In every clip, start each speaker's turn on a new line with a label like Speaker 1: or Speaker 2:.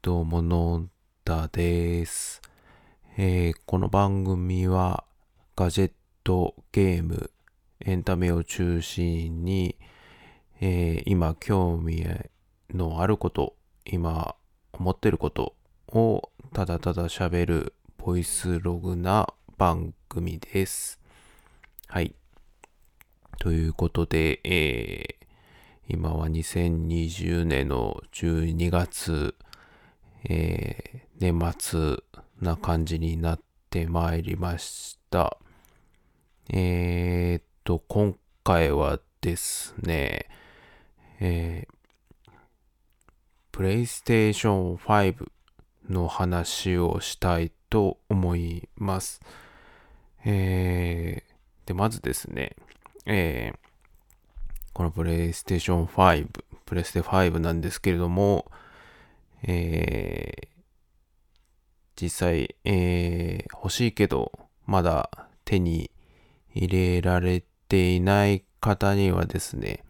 Speaker 1: どうも、のんだです、えーこの番組はガジェット、ゲーム、エンタメを中心に、えー今興味のあること、今思ってることをただただ喋るボイスログな番組です。はい。ということで、えー今は2020年の12月、えー年末な感じになってまいりました。えーっと、今回はですね、えー、プレイステーション5の話をしたいと思います。えー、で、まずですね、えーこのプレイステーション5、プレステ5なんですけれども、えー実際、えー欲しいけど、まだ手に入れられていない方にはですね、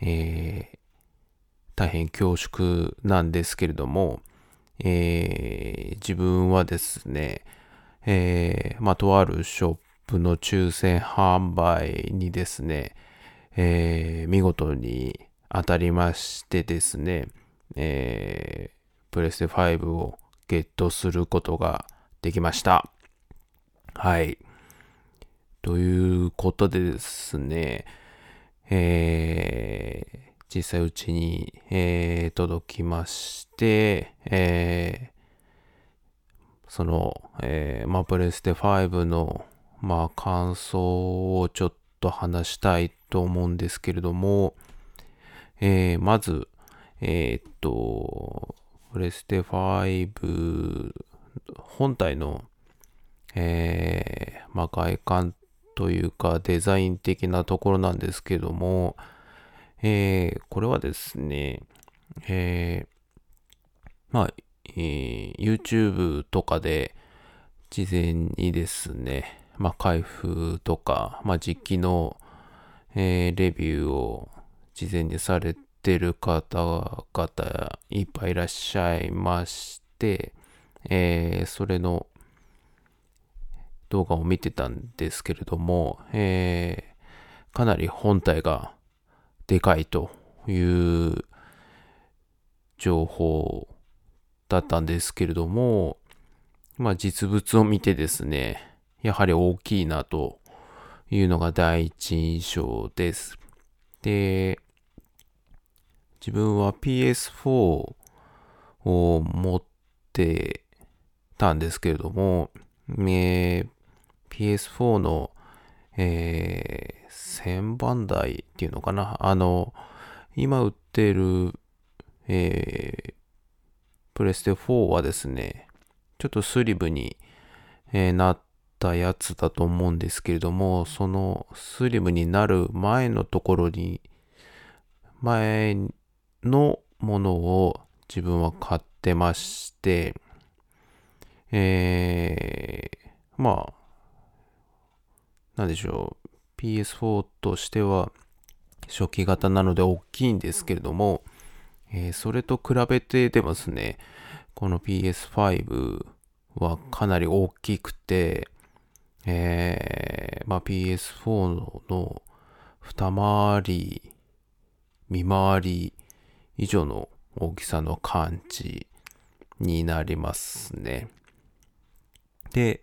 Speaker 1: えー大変恐縮なんですけれども、えー自分はですね、えーまあ、とあるショップの抽選販売にですね、えー見事に当たりましてですね、えプレステ5をゲットすることができました。はい。ということでですね、えー実際うちに、えー届きまして、えーその、えーまあ、プレステ5の、まあ、感想をちょっと話したいと思うんですけれども、えーまず、えーっと、プレステ5本体の、えーまあ、外観というかデザイン的なところなんですけども、えーこれはですね、えーまあ、えー YouTube とかで事前にですね、まあ、開封とか、まあ、実機の、えーレビューを事前にされてる方々いっぱいいらっしゃいまして、えーそれの動画を見てたんですけれども、えーかなり本体がでかいという情報だったんですけれども、まあ実物を見てですね、やはり大きいなというのが第一印象です。で、自分は PS4 を持ってたんですけれども、えー PS4 の、えー1000番台っていうのかな。あの、今売ってる、えープレステ4はですね、ちょっとスリムに、えーなったやつだと思うんですけれども、そのスリムになる前のところに、前のものを自分は買ってまして、えーまあ、なんでしょう、PS4 としては初期型なので大きいんですけれども、えーそれと比べてでもですね、この PS5 はかなり大きくて、えーまあ、PS4 の二回り、見回り以上の大きさの感じになりますね。で、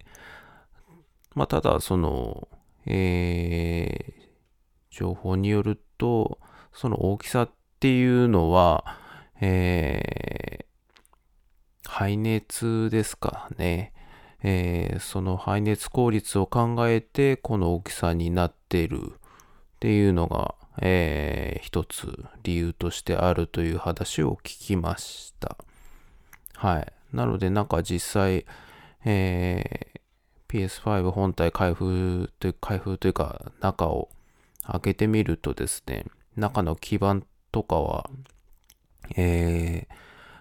Speaker 1: まあ、ただ、その、えー情報によると、その大きさっていうのは、えー排熱ですかね。えーその排熱効率を考えて、この大きさになっているっていうのが、えー一つ理由としてあるという話を聞きました。はい。なので、なんか実際、えー PS5 本体開封という、開封というか、中を開けてみるとですね、中の基板とかは、えー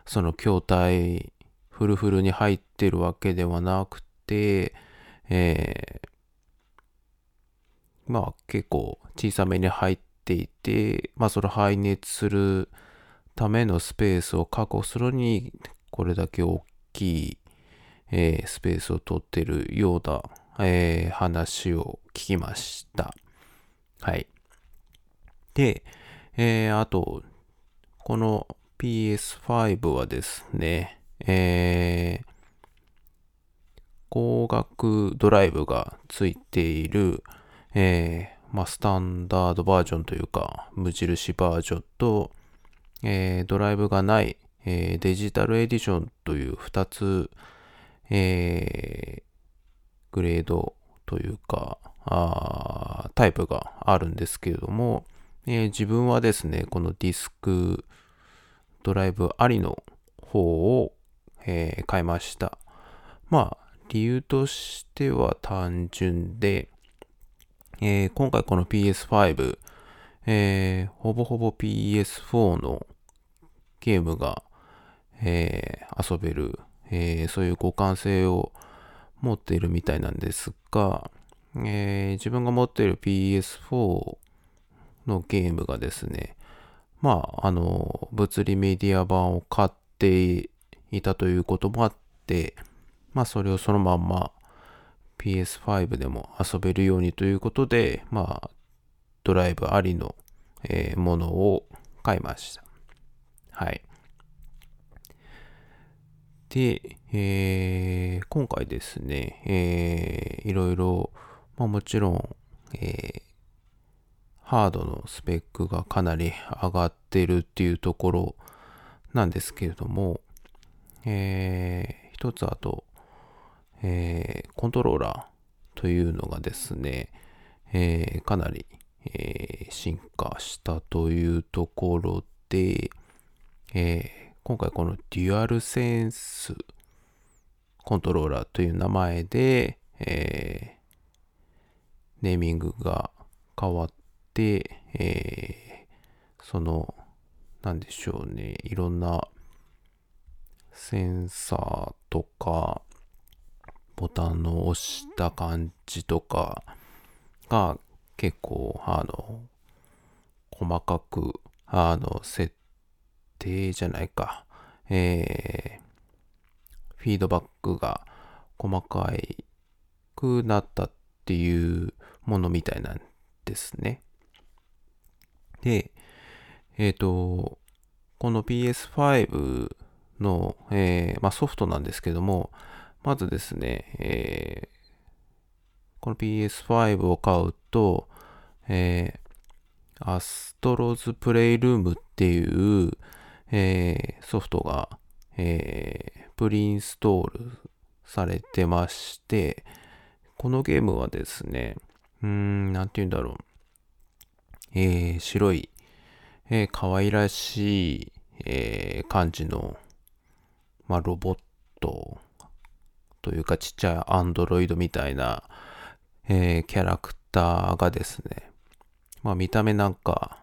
Speaker 1: その筐体、フルフルに入ってるわけではなくて、えーまあ結構小さめに入ってていて、まあそれ排熱するためのスペースを確保するにこれだけ大きい、えー、スペースを取ってるような、えー、話を聞きました。はい。で、えー、あと、この PS5 はですね、えー、光学ドライブがついている、えー、まあ、スタンダードバージョンというか、無印バージョンと、えー、ドライブがない、えー、デジタルエディションという2つ、えー、グレードというかあ、タイプがあるんですけれども、え、自分はですね、このディスクドライブありの方を、え、買いました。まあ、理由としては単純で、えー、今回この PS5、えー、ほぼほぼ PS4 のゲームが、えー、遊べる、えー、そういう互換性を持っているみたいなんですが、えー、自分が持っている PS4 のゲームがですね、まあ、あの、物理メディア版を買っていたということもあって、まあ、それをそのまんま PS5 でも遊べるようにということで、まあ、ドライブありの、えー、ものを買いました。はい。で、えー、今回ですね、えー、いろいろ、まあもちろん、えー、ハードのスペックがかなり上がってるっていうところなんですけれども、えー、一つあと、えー、コントローラーというのがですね、えー、かなり、えー、進化したというところで、え今回このデュアルセンスコントローラーという名前で、えネーミングが変わって、えその、なんでしょうね、いろんなセンサーとか、ボタンの押した感じとかが結構、あの、細かく、あの、設定じゃないか、えー、フィードバックが細かいくなったっていうものみたいなんですね。で、えっ、ー、と、この PS5 の、えーまあ、ソフトなんですけども、まずですね、えー、この PS5 を買うと、えー、アストロズプレイルームっていう、えー、ソフトが、えー、プリインストールされてまして、このゲームはですね、うーん、なんて言うんだろう。えー、白い、えー、可愛らしい、えー、感じの、まあ、ロボットというかちっちゃいアンドロイドみたいな、えー、キャラクターがですね、まあ見た目なんか、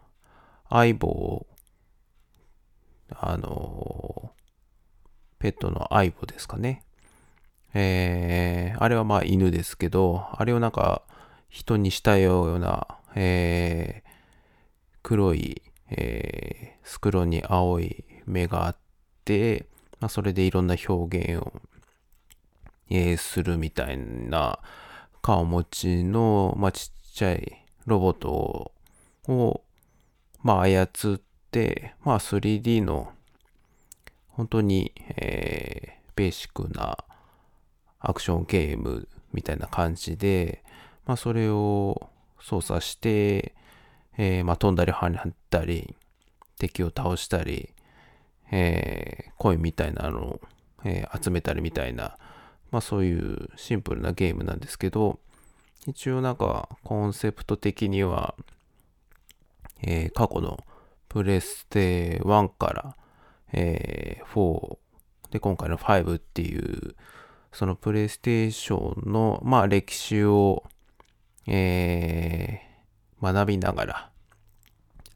Speaker 1: 相棒、あのペットの相棒ですかね。えー、あれはまあ犬ですけど、あれをなんか人にしたような、えー、黒い、えー、スクロに青い目があって、まあ、それでいろんな表現をえ、するみたいな顔持ちの、まあ、ちっちゃいロボットを、まあ、操って、まあ、3D の本当に、えー、ベーシックなアクションゲームみたいな感じで、まあ、それを操作して、えー、まあ、飛んだり跳ねたり、敵を倒したり、えー、コインみたいなのを、えー、集めたりみたいな、まあそういうシンプルなゲームなんですけど、一応なんかコンセプト的には、えー、過去のプレステ1から、えー、4で今回の5っていうそのプレイステーションのまあ歴史を、えー、学びながら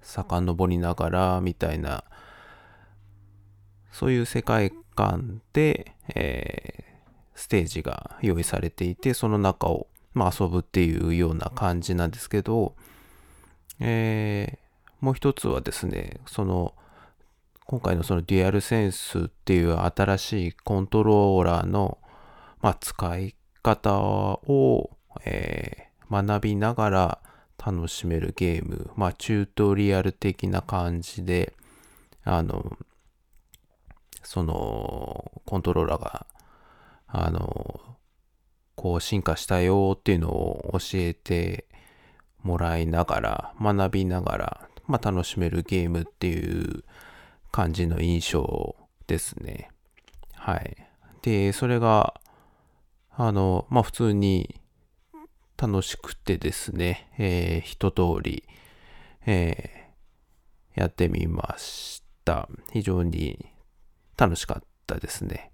Speaker 1: 遡りながらみたいなそういう世界観で、えステージが用意されていて、その中を、まあ、遊ぶっていうような感じなんですけど、えー、もう一つはですね、その、今回のそのデュアルセンスっていう新しいコントローラーの、まあ、使い方を、えー、学びながら楽しめるゲーム、まあ、チュートリアル的な感じで、あの、その、コントローラーが、あの、こう進化したよっていうのを教えてもらいながら、学びながら、まあ、楽しめるゲームっていう感じの印象ですね。はい。で、それが、あの、まあ、普通に楽しくてですね、えー、一通り、えー、やってみました。非常に楽しかったですね。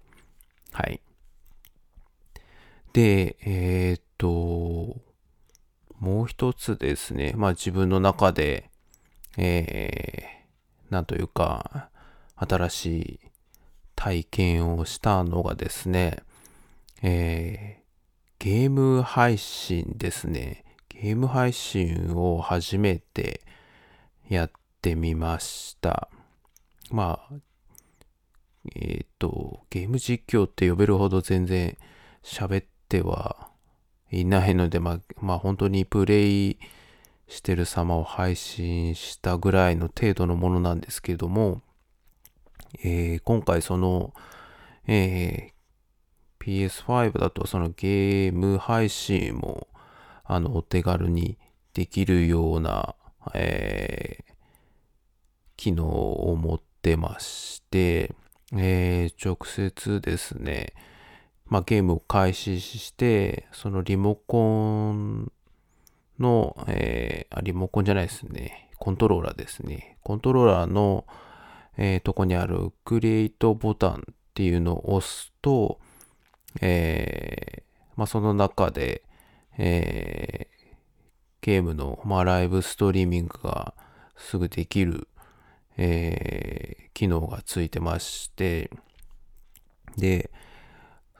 Speaker 1: はい。で、えー、っと、もう一つですね、まあ自分の中で、えー、なんというか、新しい体験をしたのがですね、えー、ゲーム配信ですね。ゲーム配信を初めてやってみました。まあ、えっ、ー、と、ゲーム実況って呼べるほど全然喋ってはいないので、まあ、まあ本当にプレイしてる様を配信したぐらいの程度のものなんですけども、えー、今回その、えー、PS5 だとそのゲーム配信もあのお手軽にできるような、えー、機能を持ってまして、えー、直接ですね、まあ、ゲームを開始して、そのリモコンの、えー、リモコンじゃないですね。コントローラーですね。コントローラーの、えー、とこにあるクリエイトボタンっていうのを押すと、えー、まあ、その中で、えー、ゲームの、まあ、ライブストリーミングがすぐできる、えー、機能がついてまして、で、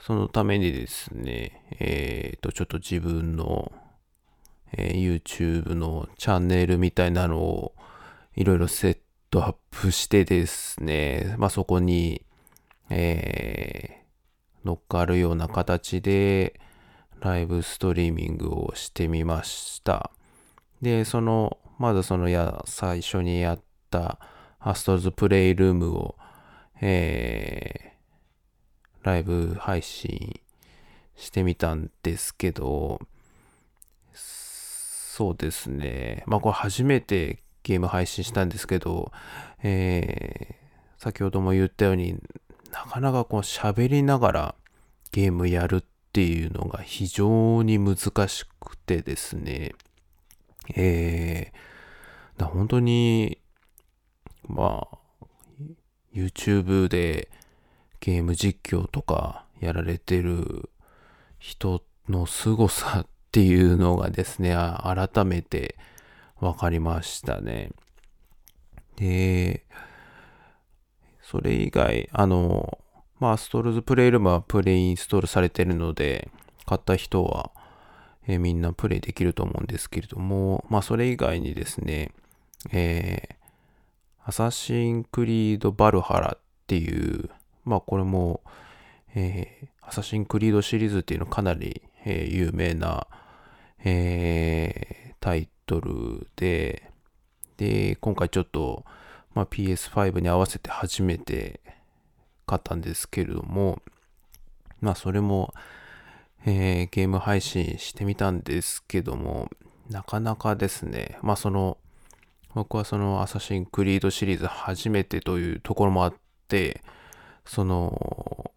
Speaker 1: そのためにですね、えっ、ー、と、ちょっと自分の、えー、YouTube のチャンネルみたいなのをいろいろセットアップしてですね、まあ、そこに、えー、乗っかるような形でライブストリーミングをしてみました。で、その、まずそのや、最初にやったアストロズプレイルームを、えライブ配信してみたんですけど、そうですね。まあこれ初めてゲーム配信したんですけど、えー、先ほども言ったようになかなかこう喋りながらゲームやるっていうのが非常に難しくてですね、えー、本当に、まあ、YouTube でゲーム実況とかやられてる人の凄さっていうのがですね、改めて分かりましたね。で、それ以外、あの、まあ、ストールズプレイルームはプレイインストールされてるので、買った人は、え、みんなプレイできると思うんですけれども、まあ、それ以外にですね、えー、アサシンクリード・バルハラっていう、まあこれも、えー、アサシンクリードシリーズっていうのかなり、えー、有名な、えー、タイトルで、で、今回ちょっと、まあ、PS5 に合わせて初めて買ったんですけれども、まあそれも、えー、ゲーム配信してみたんですけども、なかなかですね、まあその、僕はその Assassin's Creed シリーズ初めてというところもあって、その、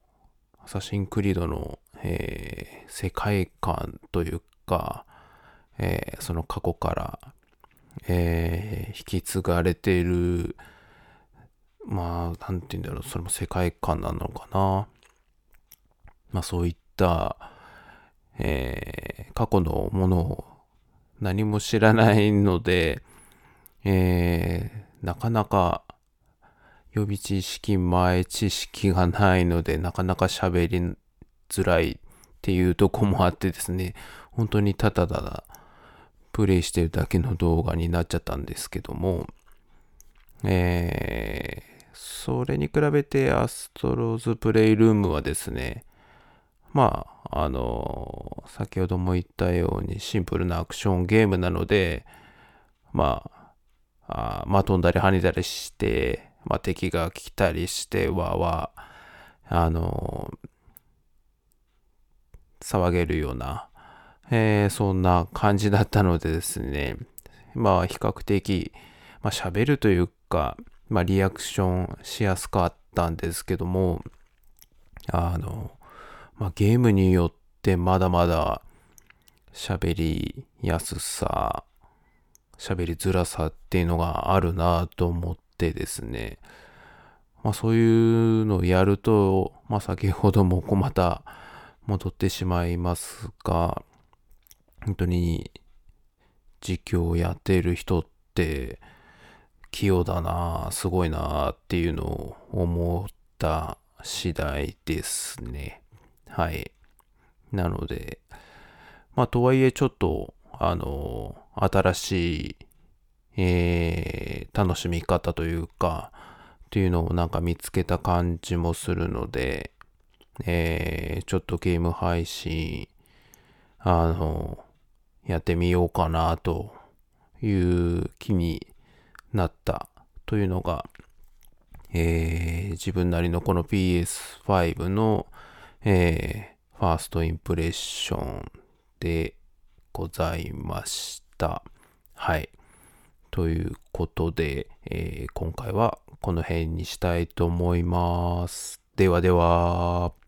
Speaker 1: Assassin's Creed の、えー、世界観というか、えー、その過去から、えー、引き継がれている、まあ、なんて言うんだろう、それも世界観なのかな。まあ、そういった、えー、過去のものを何も知らないので、えー、なかなか予備知識前知識がないのでなかなか喋りづらいっていうとこもあってですね、本当にただただプレイしてるだけの動画になっちゃったんですけども、えー、それに比べてアストロズプレイルームはですね、まあ、あの、先ほども言ったようにシンプルなアクションゲームなので、まあ、あまあ飛んだり跳ねたりして、まあ敵が来たりして、わわ、あの、騒げるような、えー、そんな感じだったのでですね、まあ比較的、まあ喋るというか、まあリアクションしやすかったんですけども、あの、まあゲームによってまだまだ喋りやすさ、喋りづらさっていうのがあるなと思ってってですね、まあそういうのをやると、まあ先ほどもまた戻ってしまいますが、本当に実況をやっている人って器用だなすごいなっていうのを思った次第ですね。はい。なので、まあとはいえちょっと、あの、新しい、えー、楽しみ方というか、っていうのをなんか見つけた感じもするので、えー、ちょっとゲーム配信、あの、やってみようかなという気になったというのが、えー、自分なりのこの PS5 の、えー、ファーストインプレッションでございました。はい。ということで、えー、今回はこの辺にしたいと思います。ではでは。